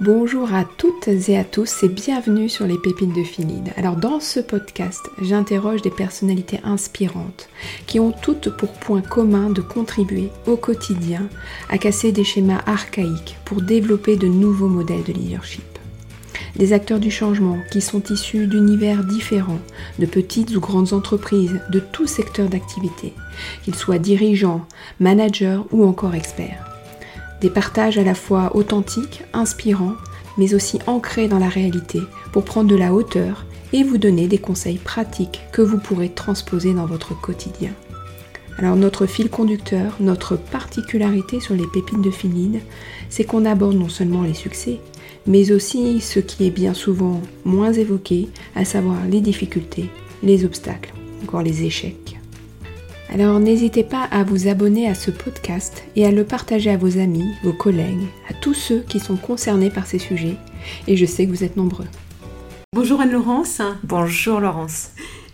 Bonjour à toutes et à tous et bienvenue sur les pépites de Philide. Alors dans ce podcast, j'interroge des personnalités inspirantes qui ont toutes pour point commun de contribuer au quotidien à casser des schémas archaïques pour développer de nouveaux modèles de leadership. Des acteurs du changement qui sont issus d'univers différents, de petites ou grandes entreprises, de tout secteur d'activité, qu'ils soient dirigeants, managers ou encore experts. Des partages à la fois authentiques, inspirants, mais aussi ancrés dans la réalité pour prendre de la hauteur et vous donner des conseils pratiques que vous pourrez transposer dans votre quotidien. Alors notre fil conducteur, notre particularité sur les pépites de Finide, c'est qu'on aborde non seulement les succès, mais aussi ce qui est bien souvent moins évoqué, à savoir les difficultés, les obstacles, encore les échecs. Alors n'hésitez pas à vous abonner à ce podcast et à le partager à vos amis, vos collègues, à tous ceux qui sont concernés par ces sujets. Et je sais que vous êtes nombreux. Bonjour Anne-Laurence. Bonjour Laurence.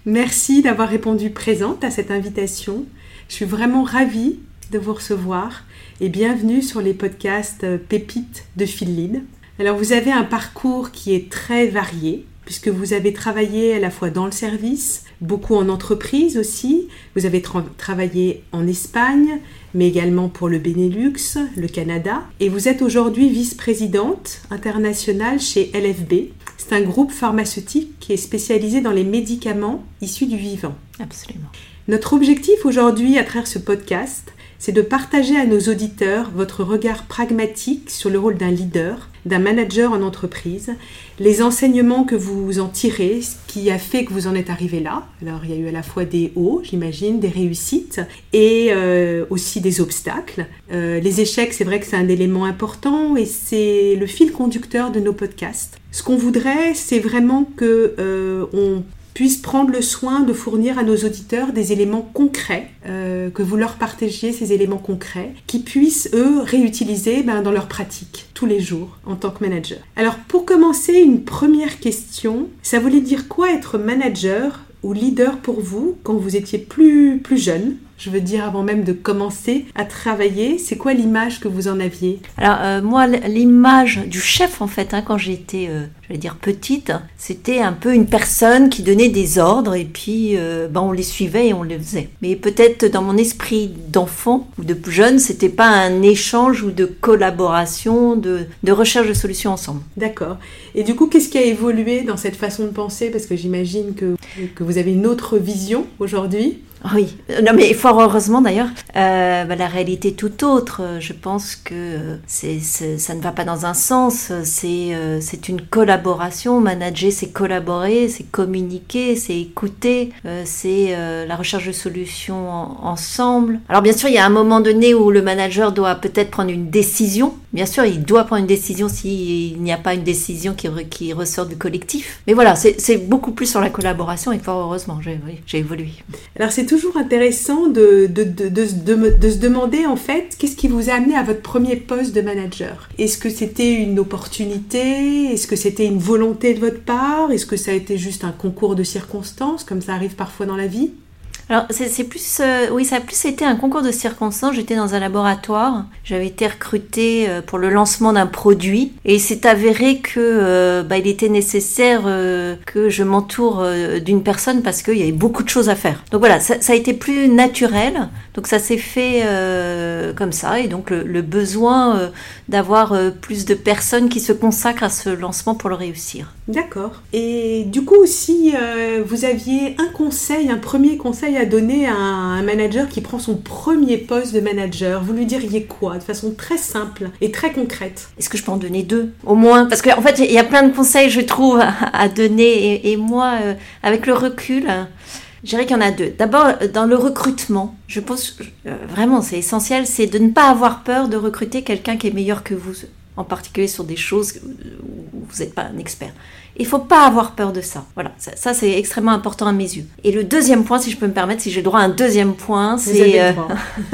Merci d'avoir répondu présente à cette invitation. Je suis vraiment ravie de vous recevoir et bienvenue sur les podcasts Pépites de Philide. Alors vous avez un parcours qui est très varié puisque vous avez travaillé à la fois dans le service, beaucoup en entreprise aussi. Vous avez travaillé en Espagne, mais également pour le Benelux, le Canada. Et vous êtes aujourd'hui vice-présidente internationale chez LFB. C'est un groupe pharmaceutique qui est spécialisé dans les médicaments issus du vivant. Absolument. Notre objectif aujourd'hui à travers ce podcast, c'est de partager à nos auditeurs votre regard pragmatique sur le rôle d'un leader, d'un manager en entreprise, les enseignements que vous en tirez, ce qui a fait que vous en êtes arrivé là. Alors il y a eu à la fois des hauts, j'imagine, des réussites et euh, aussi des obstacles. Euh, les échecs, c'est vrai que c'est un élément important et c'est le fil conducteur de nos podcasts. Ce qu'on voudrait, c'est vraiment que euh, on puisse prendre le soin de fournir à nos auditeurs des éléments concrets, euh, que vous leur partagiez ces éléments concrets, qui puissent, eux, réutiliser ben, dans leur pratique tous les jours en tant que manager. Alors pour commencer, une première question, ça voulait dire quoi être manager ou leader pour vous quand vous étiez plus, plus jeune je veux dire avant même de commencer à travailler, c'est quoi l'image que vous en aviez? Alors euh, moi, l'image du chef en fait, hein, quand j'étais, euh, je vais dire petite, c'était un peu une personne qui donnait des ordres et puis euh, ben, on les suivait et on les faisait. Mais peut-être dans mon esprit d'enfant ou de jeune, c'était pas un échange ou de collaboration, de, de recherche de solutions ensemble. D'accord. Et du coup, qu'est-ce qui a évolué dans cette façon de penser? Parce que j'imagine que, que vous avez une autre vision aujourd'hui. Oui, non mais fort heureusement d'ailleurs, euh, bah, la réalité est tout autre. Je pense que c'est, ça ne va pas dans un sens, c'est, euh, c'est une collaboration. Manager, c'est collaborer, c'est communiquer, c'est écouter, euh, c'est la recherche de solutions ensemble. Alors bien sûr, il y a un moment donné où le manager doit peut-être prendre une décision. Bien sûr, il doit prendre une décision s'il n'y a pas une décision qui, ressort du collectif. Mais voilà, c'est, beaucoup plus sur la collaboration et fort heureusement, j'ai, évolué. Toujours intéressant de, de, de, de, se demander en fait qu'est-ce qui vous a amené à votre premier poste de manager? Est-ce que c'était une opportunité? Est-ce que c'était une volonté de votre part? Est-ce que ça a été juste un concours de circonstances comme ça arrive parfois dans la vie? Alors, c'est plus, euh, oui, ça a plus été un concours de circonstances. J'étais dans un laboratoire. J'avais été recrutée euh, pour le lancement d'un produit et c'est avéré que euh, bah, il était nécessaire que je m'entoure d'une personne parce qu'il y avait beaucoup de choses à faire. Donc voilà, ça, a été plus naturel. Donc ça s'est fait comme ça et donc le, besoin d'avoir plus de personnes qui se consacrent à ce lancement pour le réussir. D'accord. Et du coup, si vous aviez un conseil, un premier conseil à donner à un manager qui prend son premier poste de manager, vous lui diriez quoi de façon très simple et très concrète? Est-ce que je peux en donner deux au moins? Parce qu'en en fait, il y a plein de conseils, je trouve, à, donner. Et, moi, euh, avec le recul, je dirais qu'il y en a deux. D'abord, dans le recrutement, je pense euh, vraiment, c'est essentiel, c'est de ne pas avoir peur de recruter quelqu'un qui est meilleur que vous, en particulier sur des choses où vous n'êtes pas un expert. Il faut pas avoir peur de ça. Voilà, ça, c'est extrêmement important à mes yeux. Et le deuxième point, si je peux me permettre, si j'ai droit à un deuxième point, c'est euh,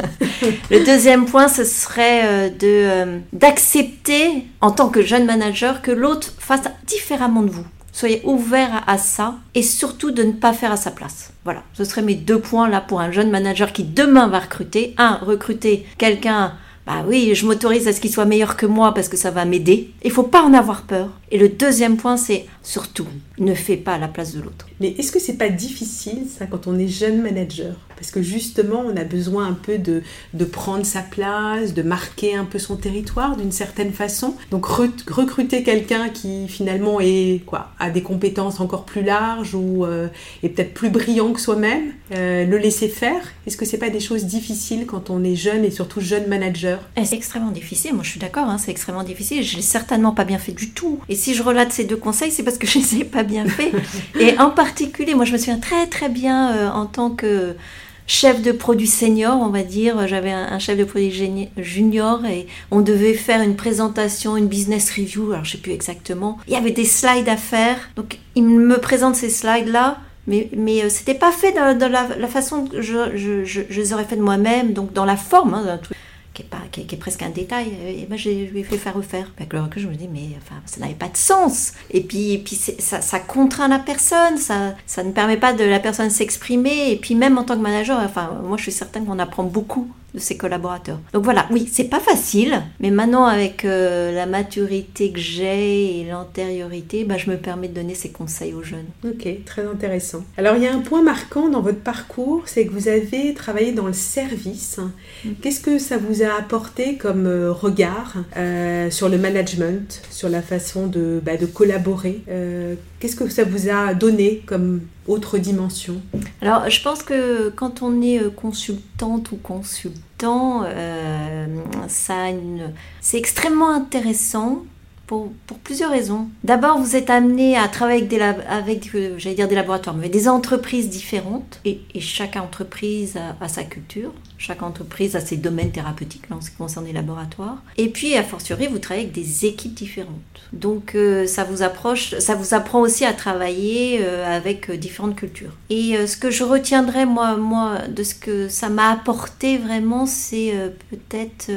le deuxième point, ce serait euh, de euh, d'accepter en tant que jeune manager que l'autre fasse différemment de vous. Soyez ouvert à, ça et surtout de ne pas faire à sa place. Voilà, ce seraient mes deux points là pour un jeune manager qui demain va recruter. Un, recruter quelqu'un bah oui, je m'autorise à ce qu'il soit meilleur que moi parce que ça va m'aider. Il faut pas en avoir peur. Et le deuxième point, c'est surtout, ne fais pas la place de l'autre. Mais est-ce que c'est pas difficile ça quand on est jeune manager? Parce que justement, on a besoin un peu de, de prendre sa place, de marquer un peu son territoire d'une certaine façon. Donc recruter quelqu'un qui finalement est quoi a des compétences encore plus larges ou euh, est peut-être plus brillant que soi-même, euh, le laisser faire. Est-ce que c'est pas des choses difficiles quand on est jeune et surtout jeune manager? Eh, C'est extrêmement difficile. Moi, je suis d'accord. Hein, c'est extrêmement difficile. Je l'ai certainement pas bien fait du tout. Et si je relate ces deux conseils, c'est parce que je les ai pas bien fait. et en particulier, moi, je me souviens très très bien euh, en tant que chef de produit senior, on va dire. J'avais un, chef de produit junior et on devait faire une présentation, une business review. Alors, je sais plus exactement. Il y avait des slides à faire. Donc, il me présente ces slides-là. Mais, mais euh, c'était pas fait de, la, façon que je, je, les aurais fait de moi-même, donc dans la forme, hein, qui est, pas, presque un détail. Et ben, je lui ai fait faire refaire. Avec le recul, je me dis, mais enfin, ça n'avait pas de sens. Et puis, et puis ça, ça, contraint la personne, ça, ça ne permet pas de la personne s'exprimer. Et puis, même en tant que manager, enfin, moi, je suis certaine qu'on apprend beaucoup de ses collaborateurs. Donc voilà, oui, c'est pas facile, mais maintenant avec euh, la maturité que j'ai et l'antériorité, bah, je me permets de donner ces conseils aux jeunes. Ok, très intéressant. Alors il y a un point marquant dans votre parcours, c'est que vous avez travaillé dans le service. Mm. Qu'est-ce que ça vous a apporté comme euh, regard euh, sur le management, sur la façon de, bah, de collaborer Qu'est-ce que ça vous a donné comme autre dimension. Alors, je pense que quand on est euh, consultante ou consultant, euh, c'est extrêmement intéressant pour, plusieurs raisons. D'abord, vous êtes amené à travailler avec des, euh, laboratoires, mais des entreprises différentes, et, chaque entreprise a, sa culture, chaque entreprise a ses domaines thérapeutiques en ce qui concerne les laboratoires. Et puis, à fortiori, vous travaillez avec des équipes différentes. Donc, euh, ça vous approche, ça vous apprend aussi à travailler euh, avec différentes cultures. Et ce que je retiendrai, moi, de ce que ça m'a apporté vraiment, c'est peut-être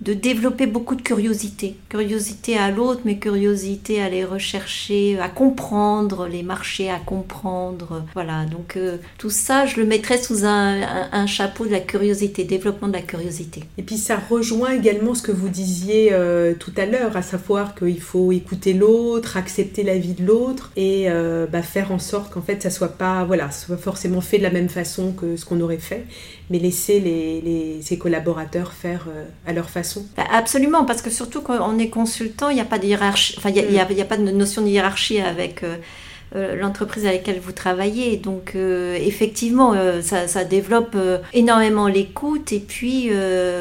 de développer beaucoup de curiosité. Curiosité à l'autre mes curiosités à les rechercher, à comprendre les marchés, à comprendre. Voilà, donc euh, tout ça, je le mettrais sous un, chapeau de la curiosité, développement de la curiosité. Et puis ça rejoint également ce que vous disiez euh, tout à l'heure, à savoir qu'il faut écouter l'autre, accepter la vie de l'autre et euh, bah, faire en sorte qu'en fait ça soit pas, voilà, soit forcément fait de la même façon que ce qu'on aurait fait, mais laisser les, ses collaborateurs faire à leur façon. Bah, absolument, parce que surtout quand on est consultant, il n'y a pas de hiérarchie, enfin, il n'y a, a, pas de notion de hiérarchie avec euh, euh, l'entreprise avec laquelle vous travaillez. Donc, euh, effectivement, ça, ça, développe énormément l'écoute et puis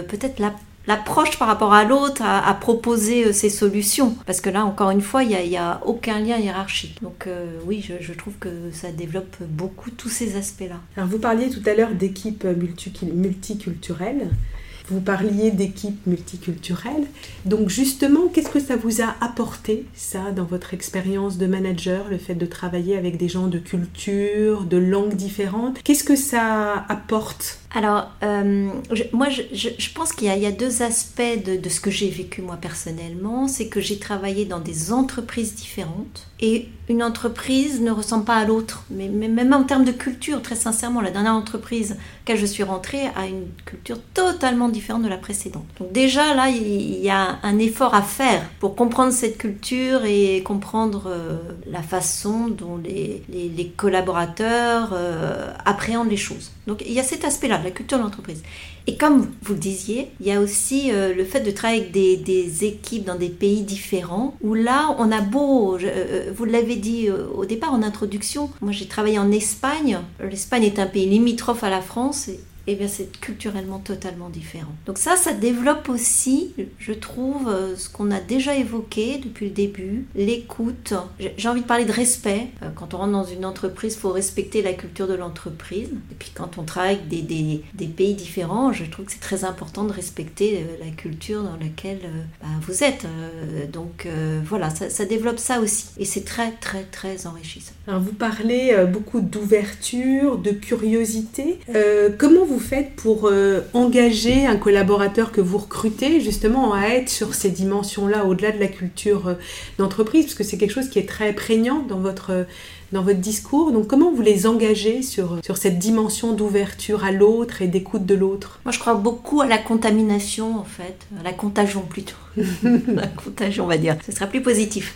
peut-être la l'approche par rapport à l'autre, à, proposer ces solutions. Parce que là, encore une fois, il n'y a, aucun lien hiérarchique. Donc oui, je, trouve que ça développe beaucoup tous ces aspects-là. Alors vous parliez tout à l'heure d'équipes multiculturelles. Vous parliez d'équipes multiculturelles. Donc justement, qu'est-ce que ça vous a apporté, ça, dans votre expérience de manager, le fait de travailler avec des gens de culture, de langues différentes? Qu'est-ce que ça apporte alors, euh, moi, je, pense qu'il y, a deux aspects de, ce que j'ai vécu moi personnellement. C'est que j'ai travaillé dans des entreprises différentes et une entreprise ne ressemble pas à l'autre. Mais, même en termes de culture, très sincèrement, la dernière entreprise à je suis rentrée a une culture totalement différente de la précédente. Donc déjà, là, il y a un effort à faire pour comprendre cette culture et comprendre euh, la façon dont les, collaborateurs euh, appréhendent les choses. Donc il y a cet aspect-là la culture de l'entreprise. Et comme vous le disiez, il y a aussi euh, le fait de travailler avec des, équipes dans des pays différents, où là, on a beau, euh, vous l'avez dit euh, au départ en introduction, moi j'ai travaillé en Espagne, l'Espagne est un pays limitrophe à la France, eh bien c'est culturellement totalement différent. Donc ça, ça développe aussi, je trouve, euh, ce qu'on a déjà évoqué depuis le début, l'écoute. J'ai envie de parler de respect. Euh, quand on rentre dans une entreprise, il faut respecter la culture de l'entreprise. Et puis quand on travaille avec des, des, pays différents, je trouve que c'est très important de respecter euh, la culture dans laquelle bah, vous êtes. Donc voilà, ça, développe ça aussi. Et c'est très très très enrichissant. Alors vous parlez beaucoup d'ouverture, de curiosité. comment vous faites pour euh, engager un collaborateur que vous recrutez justement à être sur ces dimensions-là, au-delà de la culture euh, d'entreprise, parce que c'est quelque chose qui est très prégnant dans votre, dans votre discours. Donc comment vous les engagez sur, sur cette dimension d'ouverture à l'autre et d'écoute de l'autre? Moi je crois beaucoup à la contamination en fait, à la contagion plutôt. la contagion on va dire. Ce sera plus positif.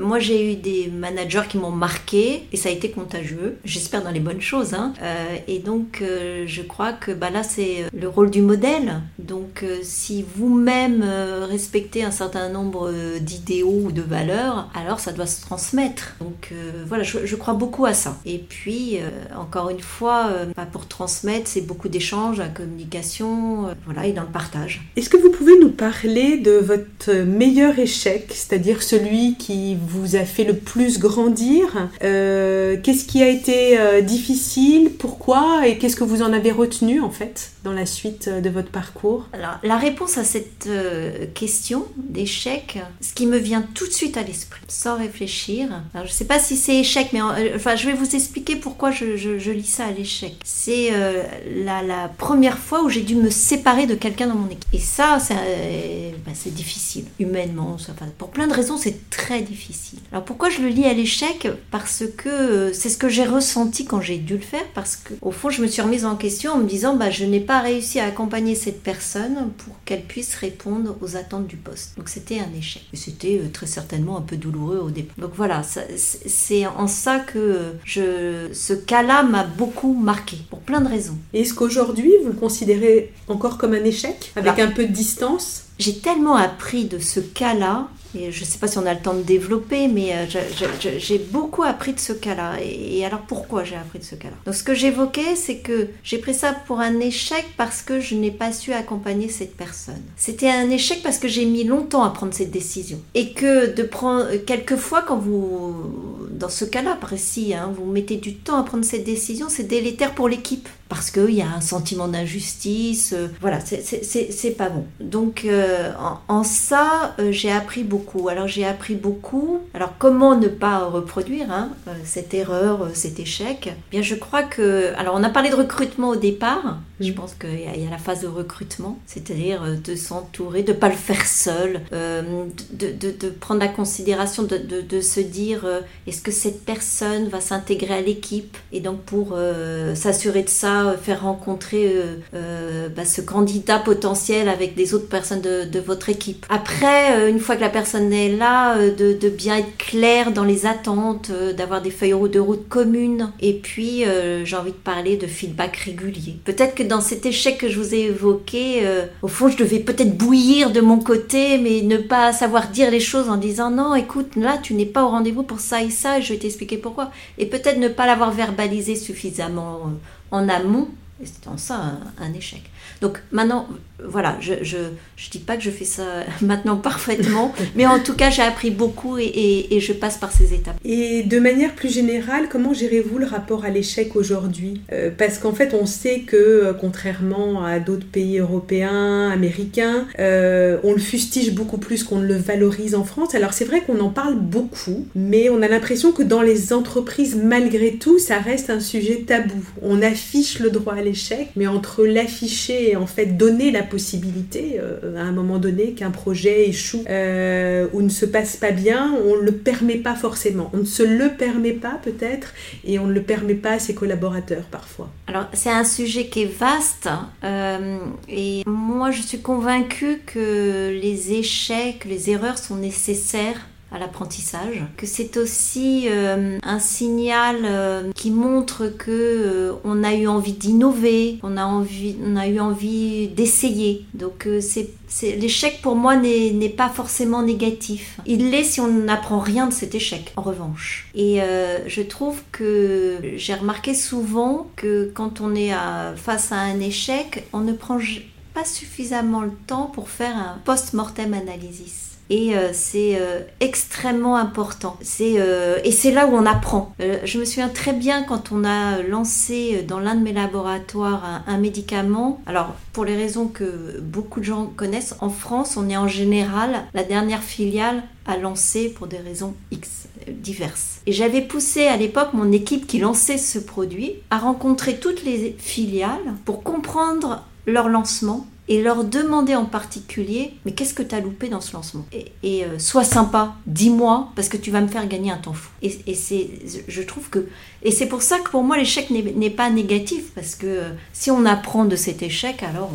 Moi j'ai eu des managers qui m'ont marqué et ça a été contagieux. J'espère dans les bonnes choses. Hein. Euh, et donc euh, je crois que bah, là c'est le rôle du modèle. Donc euh, si vous-même respectez un certain nombre d'idéaux ou de valeurs, alors ça doit se transmettre. Donc voilà, je, crois beaucoup à ça. Et puis encore une fois, pas pour transmettre, c'est beaucoup d'échanges, la communication, voilà, et dans le partage. Est-ce que vous pouvez nous parler de votre meilleur échec, c'est-à-dire celui qui vous a fait le plus grandir Qu'est-ce qui a été difficile Pourquoi Et qu'est-ce que vous en avez retenu en fait dans la suite de votre parcours? Alors, la réponse à cette euh, question d'échec, ce qui me vient tout de suite à l'esprit, sans réfléchir, alors, je ne sais pas si c'est échec, mais euh, enfin, je vais vous expliquer pourquoi je, lis ça à l'échec. C'est euh, la, la, première fois où j'ai dû me séparer de quelqu'un dans mon équipe. Et ça, c'est bah, difficile, humainement, pour plein de raisons, c'est très difficile. Alors pourquoi je le lis à l'échec? Parce que c'est ce que j'ai ressenti quand j'ai dû le faire, parce que au fond, je me suis remise en question en me disant, bah, je n'ai pas réussi à accompagner cette personne pour qu'elle puisse répondre aux attentes du poste. Donc c'était un échec. Et c'était euh, très certainement un peu douloureux au début. Donc voilà, c'est en ça que je, ce cas-là m'a beaucoup marqué, pour plein de raisons. Est-ce qu'aujourd'hui, vous le considérez encore comme un échec, avec un peu de distance? J'ai tellement appris de ce cas-là et je ne sais pas si on a le temps de développer, mais euh, j'ai beaucoup appris de ce cas-là. Et, alors pourquoi j'ai appris de ce cas-là? Donc ce que j'évoquais, c'est que j'ai pris ça pour un échec parce que je n'ai pas su accompagner cette personne. C'était un échec parce que j'ai mis longtemps à prendre cette décision. Et que de prendre, quelquefois quand vous, dans ce cas-là précis, hein, vous mettez du temps à prendre cette décision, c'est délétère pour l'équipe parce qu'il y a un sentiment d'injustice. Euh, voilà, c'est pas bon. Donc, euh, en, ça, euh, j'ai appris beaucoup. Alors, j'ai appris beaucoup. Alors, comment ne pas reproduire hein, cette erreur, cet échec? Eh Bien, je crois que. Alors, on a parlé de recrutement au départ. Je pense qu'il y, a la phase de recrutement, c'est-à-dire de s'entourer, de ne pas le faire seul, de, de, de, prendre la considération, de, de se dire est-ce que cette personne va s'intégrer à l'équipe? Et donc, pour s'assurer de ça, euh, faire rencontrer euh, euh, bah, ce candidat potentiel avec des autres personnes de, votre équipe. Après, une fois que la personne est là, de, bien être clair dans les attentes, d'avoir des feuilles de route communes. Et puis, j'ai envie de parler de feedback régulier. Peut-être que dans cet échec que je vous ai évoqué, au fond, je devais peut-être bouillir de mon côté, mais ne pas savoir dire les choses en disant non, écoute, là, tu n'es pas au rendez-vous pour ça et ça, et je vais t'expliquer pourquoi. Et peut-être ne pas l'avoir verbalisé suffisamment en amont, et c'est en ça un, échec. Donc maintenant, voilà, je, je, je, dis pas que je fais ça maintenant parfaitement, mais en tout cas, j'ai appris beaucoup et, et, je passe par ces étapes. Et de manière plus générale, comment gérez-vous le rapport à l'échec aujourd'hui? Euh, Parce qu'en fait, on sait que, euh, contrairement à d'autres pays européens, américains, euh, on le fustige beaucoup plus qu'on ne le valorise en France. Alors c'est vrai qu'on en parle beaucoup, mais on a l'impression que dans les entreprises, malgré tout, ça reste un sujet tabou. On affiche le droit à l'échec, mais entre l'afficher en fait donner la possibilité, euh, à un moment donné, qu'un projet échoue euh, ou ne se passe pas bien, on ne le permet pas forcément. On ne se le permet pas peut-être et on ne le permet pas à ses collaborateurs parfois. Alors c'est un sujet qui est vaste euh, et moi je suis convaincue que les échecs, les erreurs sont nécessaires à l'apprentissage, que c'est aussi euh, un signal euh, qui montre que euh, on a eu envie d'innover, on a envie, on a eu envie d'essayer. Donc c'est l'échec pour moi n'est pas forcément négatif. Il l'est si on n'apprend rien de cet échec, en revanche. Et je trouve que j'ai remarqué souvent que quand on est face à un échec, on ne prend pas suffisamment le temps pour faire un post-mortem analysis et euh, c'est euh, extrêmement important. C'est euh, et c'est là où on apprend. je me souviens très bien quand on a lancé dans l'un de mes laboratoires un, médicament. Alors pour les raisons que beaucoup de gens connaissent, en France, on est en général la dernière filiale à lancer pour des raisons X diverses. Et j'avais poussé à l'époque mon équipe qui lançait ce produit à rencontrer toutes les filiales pour comprendre leur lancement et leur demander en particulier, mais qu'est-ce que tu as loupé dans ce lancement? Et, euh, sois sympa, dis-moi, parce que tu vas me faire gagner un temps fou. Et, c'est, je trouve que, et c'est pour ça que pour moi l'échec n'est pas négatif, parce que euh, si on apprend de cet échec, alors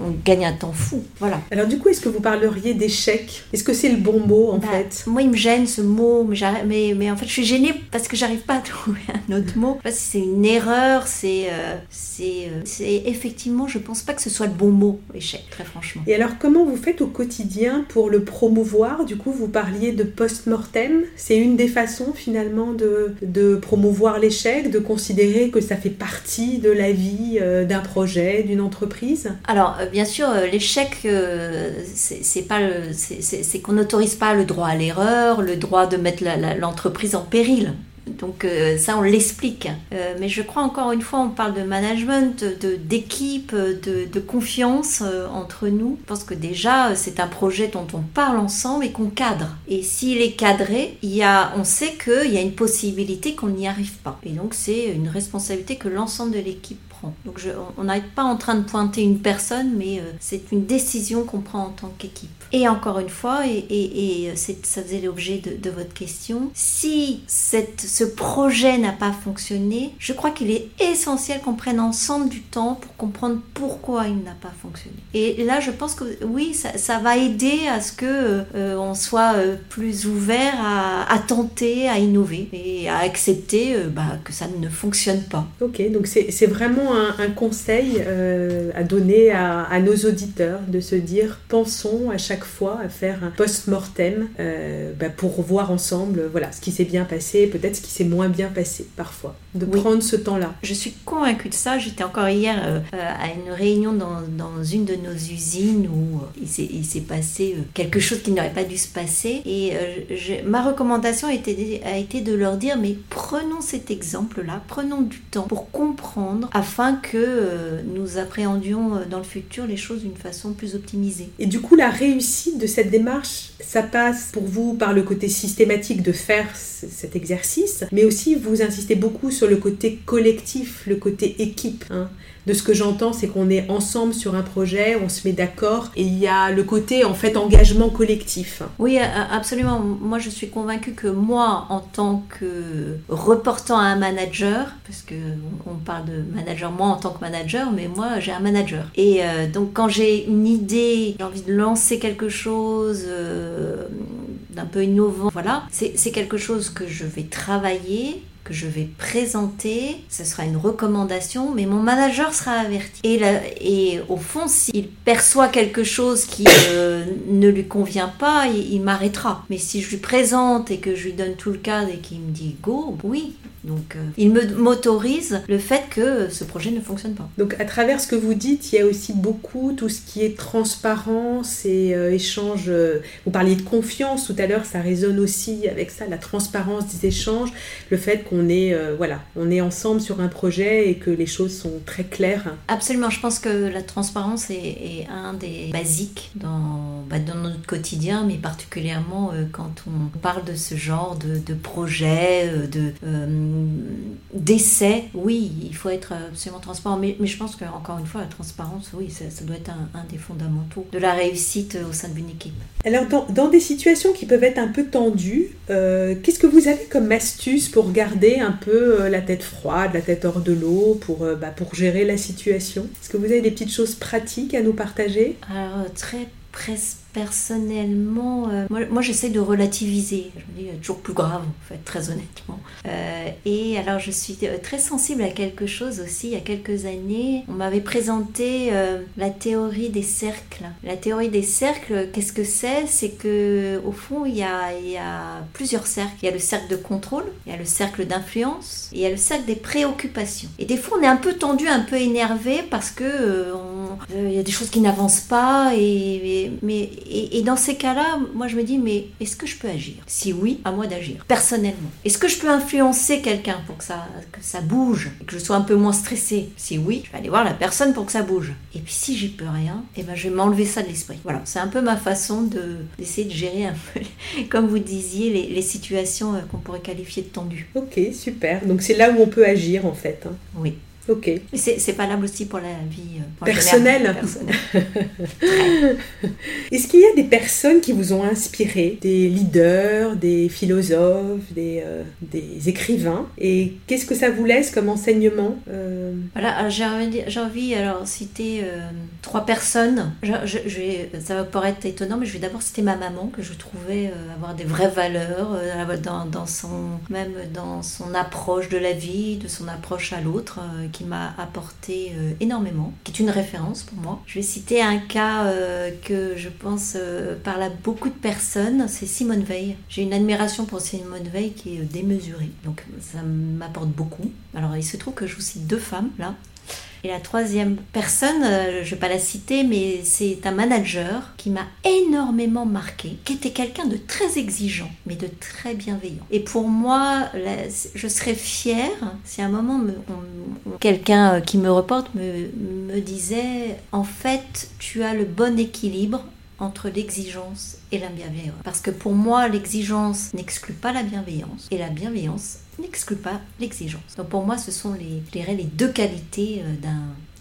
on gagne un temps fou. Voilà. Alors du coup, est-ce que vous parleriez d'échec Est-ce que c'est le bon mot en bah, fait? Moi, il me gêne ce mot, mais, mais, en fait, je suis gênée parce que j'arrive pas à trouver un autre mot. c'est une erreur, c'est euh, euh, c'est effectivement, je pense pas que ce soit le bon mot, échec, très franchement. Et alors, comment vous faites au quotidien pour le promouvoir? Du coup, vous parliez de post-mortem. C'est une des façons finalement de, de promouvoir l'échec, de considérer que ça fait partie de la vie euh, d'un projet, d'une entreprise? Alors, euh, bien sûr, euh, l'échec, euh, c'est qu'on n'autorise pas le droit à l'erreur, le droit de mettre l'entreprise en péril. Donc ça, on l'explique. mais je crois encore une fois, on parle de management, d'équipe, de, de, confiance entre nous. Je pense que déjà, c'est un projet dont on parle ensemble et qu'on cadre. Et s'il est cadré, il y a, on sait qu'il y a une possibilité qu'on n'y arrive pas. Et donc c'est une responsabilité que l'ensemble de l'équipe donc on n'est pas en train de pointer une personne, mais euh, c'est une décision qu'on prend en tant qu'équipe. Et encore une fois, et, euh, ça faisait l'objet de, votre question, si ce projet n'a pas fonctionné, je crois qu'il est essentiel qu'on prenne ensemble du temps pour comprendre pourquoi il n'a pas fonctionné. Et là, je pense que oui, ça, va aider à ce que euh, on soit plus ouvert à, tenter, à innover et à accepter bah, que ça ne fonctionne pas. Ok, donc c'est vraiment un, conseil euh, à donner à, nos auditeurs de se dire pensons à chaque fois à faire un post-mortem euh, bah, pour voir ensemble voilà, ce qui s'est bien passé, peut-être ce qui s'est moins bien passé parfois. De prendre ce temps-là. Je suis convaincue de ça. J'étais encore hier euh, à une réunion dans, dans, une de nos usines où il s'est passé quelque chose qui n'aurait pas dû se passer. Et ma recommandation a été, a été de leur dire mais prenons cet exemple-là, prenons du temps pour comprendre afin que euh, nous appréhendions euh, dans le futur les choses d'une façon plus optimisée. Et du coup, la réussite de cette démarche, ça passe pour vous par le côté systématique de faire cet exercice, mais aussi vous insistez beaucoup sur le côté collectif, le côté équipe. Hein de ce que j'entends, c'est qu'on est ensemble sur un projet, on se met d'accord et il y a le côté en fait engagement collectif. Oui, absolument. Moi, je suis convaincue que moi, en tant que reportant à un manager, parce que on parle de manager, moi en tant que manager, mais moi j'ai un manager. Et euh, donc quand j'ai une idée, j'ai envie de lancer quelque chose. Euh, d'un peu innovant, voilà, c'est quelque chose que je vais travailler, que je vais présenter, ce sera une recommandation, mais mon manager sera averti. Et, au fond, s'il perçoit quelque chose qui euh, ne lui convient pas, il, m'arrêtera. Mais si je lui présente et que je lui donne tout le cadre et qu'il me dit go, oui, donc, euh, il m'autorise le fait que ce projet ne fonctionne pas. Donc, à travers ce que vous dites, il y a aussi beaucoup tout ce qui est transparence et euh, échange. vous parliez de confiance tout à l'heure, ça résonne aussi avec ça, la transparence des échanges, le fait qu'on on est, euh, voilà, on est ensemble sur un projet et que les choses sont très claires. Absolument, je pense que la transparence est, un des basiques dans, bah, dans, notre quotidien, mais particulièrement euh, quand on parle de ce genre de, de projet, euh, de d'essai. Oui, il faut être absolument transparent, mais, mais je pense qu'encore une fois, la transparence, oui, ça, doit être un, des fondamentaux de la réussite au sein d'une équipe. Alors, dans, dans, des situations qui peuvent être un peu tendues, qu'est-ce que vous avez comme astuce pour garder un peu euh, la tête froide, la tête hors de l'eau pour, euh, bah, pour gérer la situation? Est-ce que vous avez des petites choses pratiques à nous partager? Alors, très presque personnellement, euh, moi, j'essaie de relativiser. Je me dis, toujours plus grave, en fait, très honnêtement. Euh, et alors, je suis euh, très sensible à quelque chose aussi. Il y a quelques années, on m'avait présenté la théorie des cercles. La théorie des cercles, qu'est-ce que c'est? C'est que au fond, il y, a, il y a plusieurs cercles. Il y a le cercle de contrôle, il y a le cercle d'influence, il y a le cercle des préoccupations. Et des fois, on est un peu tendu, un peu énervé parce que il y a des choses qui n'avancent pas. Et, mais et, dans ces cas-là, moi je me dis, mais est-ce que je peux agir? Si oui, à moi d'agir, personnellement. Est-ce que je peux influencer quelqu'un pour que ça, que ça bouge, que je sois un peu moins stressée? Si oui, je vais aller voir la personne pour que ça bouge. Et puis si j'y peux rien, eh ben, je vais m'enlever ça de l'esprit. Voilà, c'est un peu ma façon de, d'essayer de gérer un peu, comme vous disiez, les, les situations euh, qu'on pourrait qualifier de tendues. Ok, super. Donc c'est là où on peut agir en fait. Hein. Oui. Ok. C'est valable aussi pour la vie euh, personnelle. Est-ce qu'il y a des personnes qui vous ont inspiré, des leaders, des philosophes, des, euh, des écrivains? Et qu'est-ce que ça vous laisse comme enseignement euh? Voilà, j'ai envie, envie alors citer trois personnes. Je, je, vais, ça va paraître étonnant, mais je vais d'abord citer ma maman que je trouvais avoir des vraies valeurs dans, dans, son même dans son approche de la vie, de son approche à l'autre qui m'a apporté euh, énormément, qui est une référence pour moi. Je vais citer un cas euh, que je pense euh, parle à beaucoup de personnes, c'est Simone Veil. J'ai une admiration pour Simone Veil qui est démesurée, donc ça m'apporte beaucoup. Alors il se trouve que je vous cite deux femmes là, et la troisième personne, euh, je ne vais pas la citer, mais c'est un manager qui m'a énormément marqué, qui était quelqu'un de très exigeant, mais de très bienveillant. Et pour moi, je serais fière si à un moment quelqu'un euh, qui me reporte me, me disait, en fait, tu as le bon équilibre entre l'exigence et la bienveillance. Parce que pour moi, l'exigence n'exclut pas la bienveillance et la bienveillance n'exclut pas l'exigence. Donc pour moi, ce sont les, les deux qualités euh,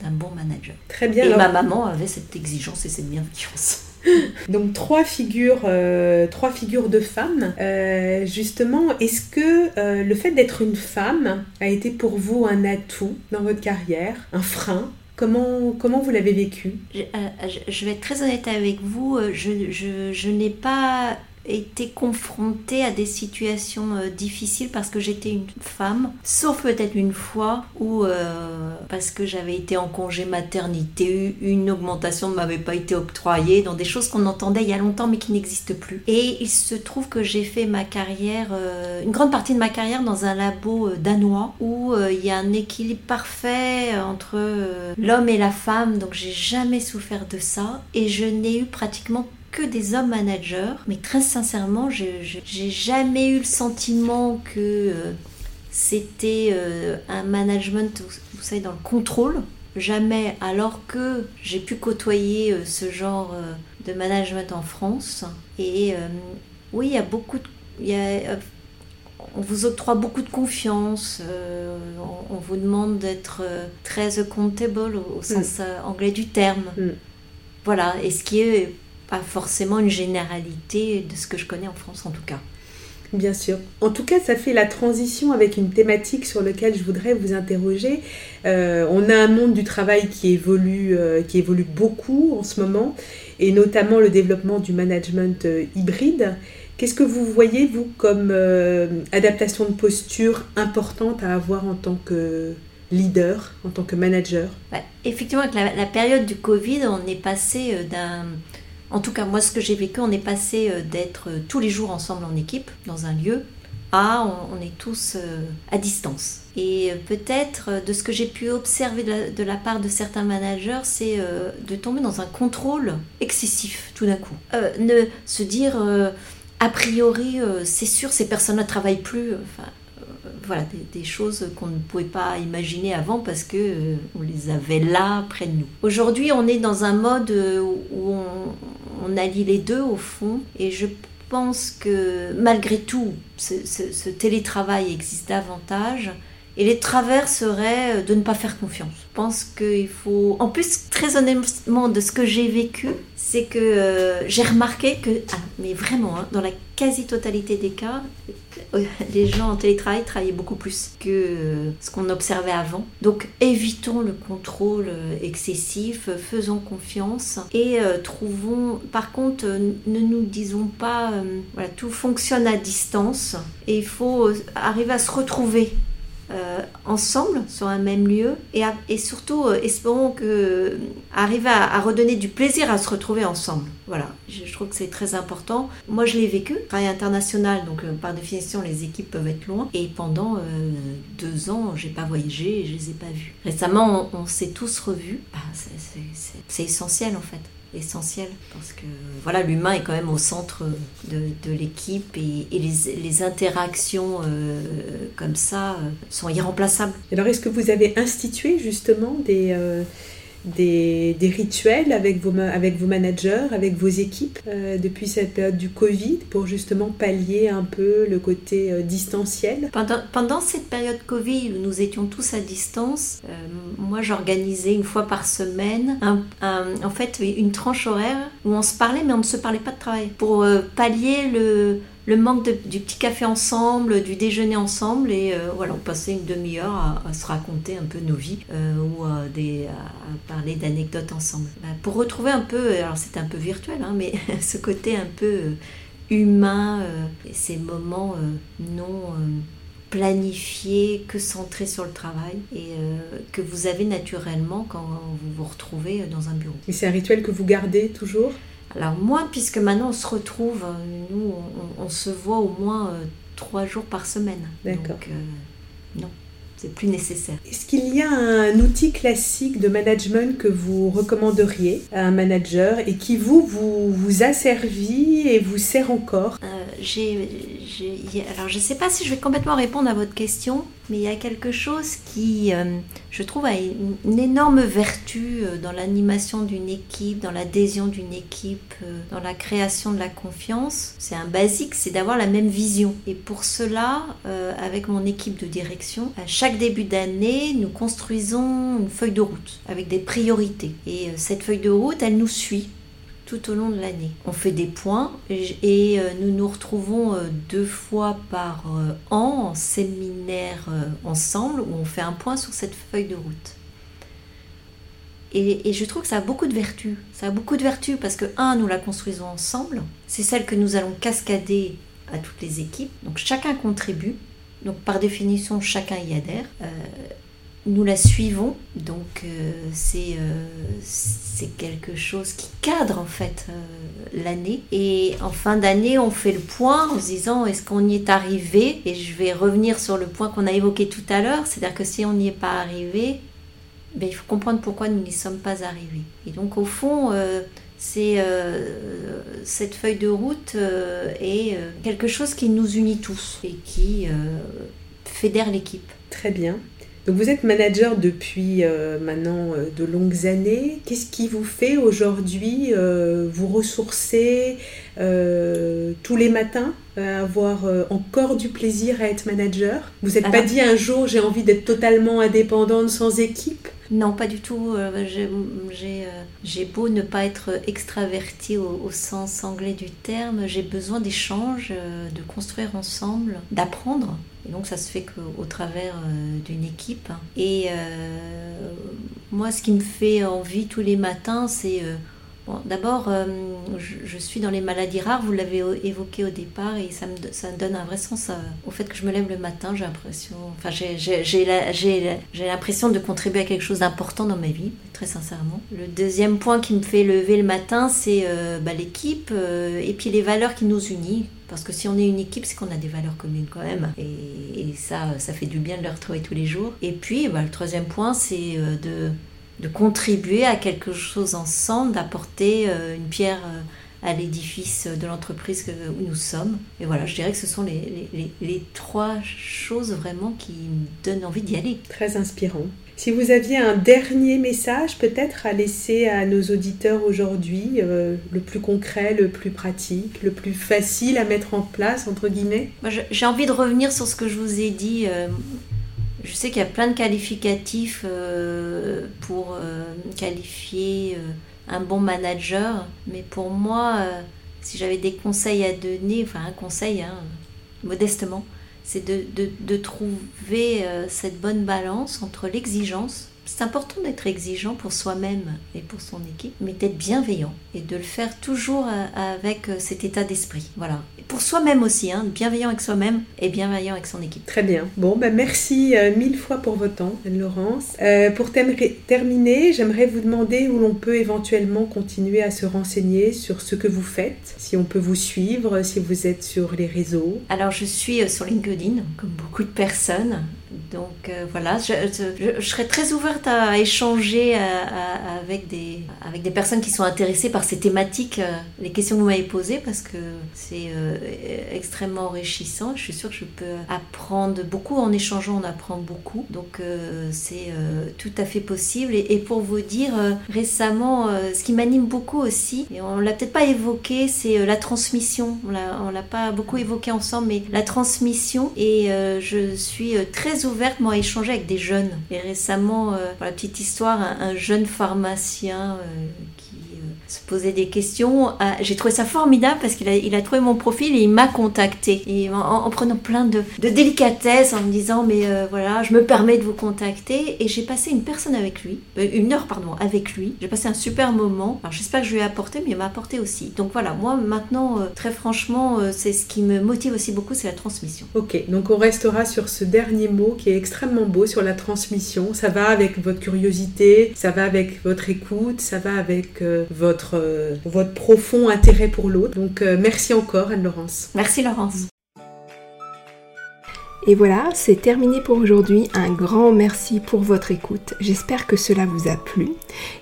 d'un bon manager. Très bien. Et ma maman avait cette exigence et cette bienveillance. Donc trois figures, euh, trois figures de femmes. Euh, justement, est-ce que le fait d'être une femme a été pour vous un atout dans votre carrière, un frein? Comment, comment vous l'avez vécu? Je, je, vais être très honnête avec vous, je, je, je n'ai pas été confrontée à des situations euh, difficiles parce que j'étais une femme, sauf peut-être une fois où, euh, parce que j'avais été en congé maternité, une augmentation ne m'avait pas été octroyée, dans des choses qu'on entendait il y a longtemps mais qui n'existent plus. Et il se trouve que j'ai fait ma carrière, euh, une grande partie de ma carrière dans un labo danois où il y a un équilibre parfait entre l'homme et la femme, donc j'ai jamais souffert de ça et je n'ai eu pratiquement que des hommes managers, mais très sincèrement, j'ai jamais eu le sentiment que euh, c'était euh, un management, vous, savez, dans le contrôle. Jamais, alors que j'ai pu côtoyer euh, ce genre de management en France. Et oui, il y a beaucoup de, on vous octroie beaucoup de confiance, on, vous demande d'être très accountable au, mm. sens anglais du terme. Mm. Voilà, et ce qui est pas forcément une généralité de ce que je connais en France en tout cas. Bien sûr. En tout cas, ça fait la transition avec une thématique sur laquelle je voudrais vous interroger. Euh, on a un monde du travail qui évolue, euh, qui évolue beaucoup en ce moment, et notamment le développement du management euh, hybride. Qu'est-ce que vous voyez, vous, comme adaptation de posture importante à avoir en tant que leader, en tant que manager? Bah, Effectivement, avec la, la, période du Covid, on est passé d'un en tout cas, moi, ce que j'ai vécu, on est passé euh, d'être euh, tous les jours ensemble en équipe, dans un lieu, à on, est tous euh, à distance. Et peut-être, de ce que j'ai pu observer de la, part de certains managers, c'est de tomber dans un contrôle excessif tout d'un coup. ne se dire, a priori, c'est sûr, ces personnes ne travaillent plus. voilà, des, choses qu'on ne pouvait pas imaginer avant parce que on les avait là près de nous. Aujourd'hui, on est dans un mode où on, on allie les deux au fond. Et je pense que malgré tout, ce, télétravail existe davantage. Et les travers seraient de ne pas faire confiance. Je pense qu'il faut... En plus, très honnêtement, de ce que j'ai vécu, c'est que euh, j'ai remarqué que, ah, mais vraiment, hein, dans la quasi-totalité des cas, euh, les gens en télétravail travaillaient beaucoup plus que euh, ce qu'on observait avant. Donc évitons le contrôle excessif, faisons confiance et trouvons, par contre, ne nous disons pas, voilà, tout fonctionne à distance et il faut arriver à se retrouver euh, ensemble sur un même lieu et, surtout euh, espérons que euh, arriver à, redonner du plaisir à se retrouver ensemble. Voilà, je, trouve que c'est très important. Moi je l'ai vécu, travail international, donc par définition les équipes peuvent être loin et pendant deux ans j'ai pas voyagé et je les ai pas vus. Récemment on, s'est tous revus, bah, c'est essentiel en fait essentiel parce que voilà l'humain est quand même au centre de, l'équipe et, les, interactions euh, comme ça euh, sont irremplaçables. Alors est-ce que vous avez institué justement des, euh, des, rituels avec vos, avec vos managers, avec vos équipes euh, depuis cette période du Covid pour justement pallier un peu le côté euh, distanciel? Pendant, pendant cette période Covid où nous étions tous à distance, euh, moi j'organisais une fois par semaine en fait une tranche horaire où on se parlait mais on ne se parlait pas de travail pour pallier le, le manque du petit café ensemble, du déjeuner ensemble, et euh, voilà, on passait une demi-heure à, se raconter un peu nos vies euh, ou à, parler d'anecdotes ensemble. Bah, pour retrouver un peu, alors c'était un peu virtuel, hein, mais ce côté un peu euh, humain, ces moments non planifiés, que centrés sur le travail, et que vous avez naturellement quand vous vous retrouvez dans un bureau. Et c'est un rituel que vous gardez toujours? Alors moi, puisque maintenant on se retrouve, nous, on, se voit au moins euh, trois jours par semaine. D'accord. Donc, euh, non, c'est plus nécessaire. Est-ce qu'il y a un outil classique de management que vous recommanderiez à un manager et qui vous, vous, vous a servi et vous sert encore? Euh, j'ai, Alors je ne sais pas si je vais complètement répondre à votre question, mais il y a quelque chose qui, euh, je trouve, a une, énorme vertu euh, dans l'animation d'une équipe, dans l'adhésion d'une équipe, euh, dans la création de la confiance. C'est un basique, c'est d'avoir la même vision. Et pour cela, avec mon équipe de direction, à chaque début d'année, nous construisons une feuille de route avec des priorités. Et cette feuille de route, elle nous suit tout au long de l'année. On fait des points et, euh, nous nous retrouvons euh, deux fois par euh, an en séminaire ensemble où on fait un point sur cette feuille de route. Et, je trouve que ça a beaucoup de vertus. Ça a beaucoup de vertus parce que, un, nous la construisons ensemble. C'est celle que nous allons cascader à toutes les équipes. Donc chacun contribue. Donc par définition, chacun y adhère nous la suivons, donc euh, euh, c'est quelque chose qui cadre en fait euh, l'année. Et en fin d'année, on fait le point en se disant est-ce qu'on y est arrivé? Et je vais revenir sur le point qu'on a évoqué tout à l'heure, c'est-à-dire que si on n'y est pas arrivé, ben, il faut comprendre pourquoi nous n'y sommes pas arrivés. Et donc au fond, c'est cette feuille de route est quelque chose qui nous unit tous et qui fédère l'équipe. Très bien. Donc vous êtes manager depuis euh, maintenant euh, de longues années. Qu'est-ce qui vous fait aujourd'hui euh, vous ressourcer tous les matins, avoir encore du plaisir à être manager? Vous n'êtes pas dit un jour j'ai envie d'être totalement indépendante sans équipe? Non, pas du tout. J'ai beau ne pas être extravertie au, au sens anglais du terme, j'ai besoin d'échanges, de construire ensemble, d'apprendre. Et donc ça se fait qu'au travers euh, d'une équipe. Et euh, moi, ce qui me fait envie tous les matins, c'est d'abord, euh, je, suis dans les maladies rares, vous l'avez évoqué au départ, et ça me, donne un vrai sens euh, au fait que je me lève le matin, j'ai l'impression, enfin j'ai l'impression de contribuer à quelque chose d'important dans ma vie, très sincèrement. Le deuxième point qui me fait lever le matin, c'est euh, bah, l'équipe, et puis les valeurs qui nous unissent. Parce que si on est une équipe, c'est qu'on a des valeurs communes quand même. Et, ça, ça fait du bien de les retrouver tous les jours. Et puis, bah, le troisième point, c'est de de contribuer à quelque chose ensemble, d'apporter euh, une pierre euh, à l'édifice de l'entreprise où nous sommes. Et voilà, je dirais que ce sont les, les, trois choses vraiment qui me donnent envie d'y aller. Très inspirant. Si vous aviez un dernier message peut-être à laisser à nos auditeurs aujourd'hui, euh, le plus concret, le plus pratique, le plus facile à mettre en place, entre guillemets? J'ai envie de revenir sur ce que je vous ai dit. Je sais qu'il y a plein de qualificatifs euh, pour euh, qualifier euh, un bon manager, mais pour moi, si j'avais des conseils à donner, enfin un conseil, hein, modestement, c'est de, de, trouver cette bonne balance entre l'exigence c'est important d'être exigeant pour soi-même et pour son équipe, mais d'être bienveillant et de le faire toujours euh, avec euh, cet état d'esprit. Voilà. pour soi-même aussi, hein, bienveillant avec soi-même et bienveillant avec son équipe. Très bien. Bon, ben merci euh, mille fois pour votre temps, Anne-Laurence. pour terminer, j'aimerais vous demander où l'on peut éventuellement continuer à se renseigner sur ce que vous faites, si on peut vous suivre, si vous êtes sur les réseaux. Alors, je suis sur LinkedIn, comme beaucoup de personnes Donc euh, voilà, je, je, serais très ouverte à échanger avec, des, avec des personnes qui sont intéressées par ces thématiques, les questions que vous m'avez posées, parce que c'est extrêmement enrichissant. Je suis sûre que je peux apprendre beaucoup en échangeant, on apprend beaucoup. Donc c'est tout à fait possible. Et, et pour vous dire, récemment, ce qui m'anime beaucoup aussi, et on l'a peut-être pas évoqué, c'est la transmission. On l'a pas beaucoup évoqué ensemble, mais la transmission. Et euh, je suis euh, très ouverte, moi, à échanger avec des jeunes. Et récemment, euh, pour la petite histoire, un, jeune pharmacien qui se poser des questions. Ah, j'ai trouvé ça formidable parce qu'il a, trouvé mon profil et il m'a contacté. En, prenant plein de, de, délicatesse, en me disant mais euh, voilà, je me permets de vous contacter. Et j'ai passé une personne avec lui, euh, une heure pardon, avec lui. J'ai passé un super moment. Alors j'espère que je lui ai apporté, mais il m'a apporté aussi. Donc voilà, moi maintenant, euh, très franchement, c'est ce qui me motive aussi beaucoup, c'est la transmission. Ok, donc on restera sur ce dernier mot qui est extrêmement beau sur la transmission. Ça va avec votre curiosité, ça va avec votre écoute, ça va avec votre euh, votre, profond intérêt pour l'autre. Donc euh, merci encore Anne-Laurence. Merci Laurence. Et voilà, c'est terminé pour aujourd'hui. Un grand merci pour votre écoute. J'espère que cela vous a plu.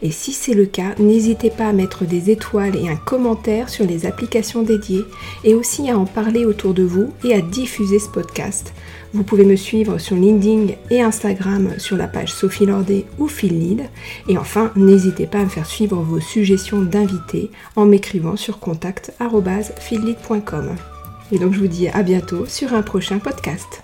Et si c'est le cas, n'hésitez pas à mettre des étoiles et un commentaire sur les applications dédiées et aussi à en parler autour de vous et à diffuser ce podcast. Vous pouvez me suivre sur LinkedIn et Instagram sur la page Sophie Lordet ou Phil Et enfin, n'hésitez pas à me faire suivre vos suggestions d'invités en m'écrivant sur contact.phillead.com. Et donc je vous dis à bientôt sur un prochain podcast.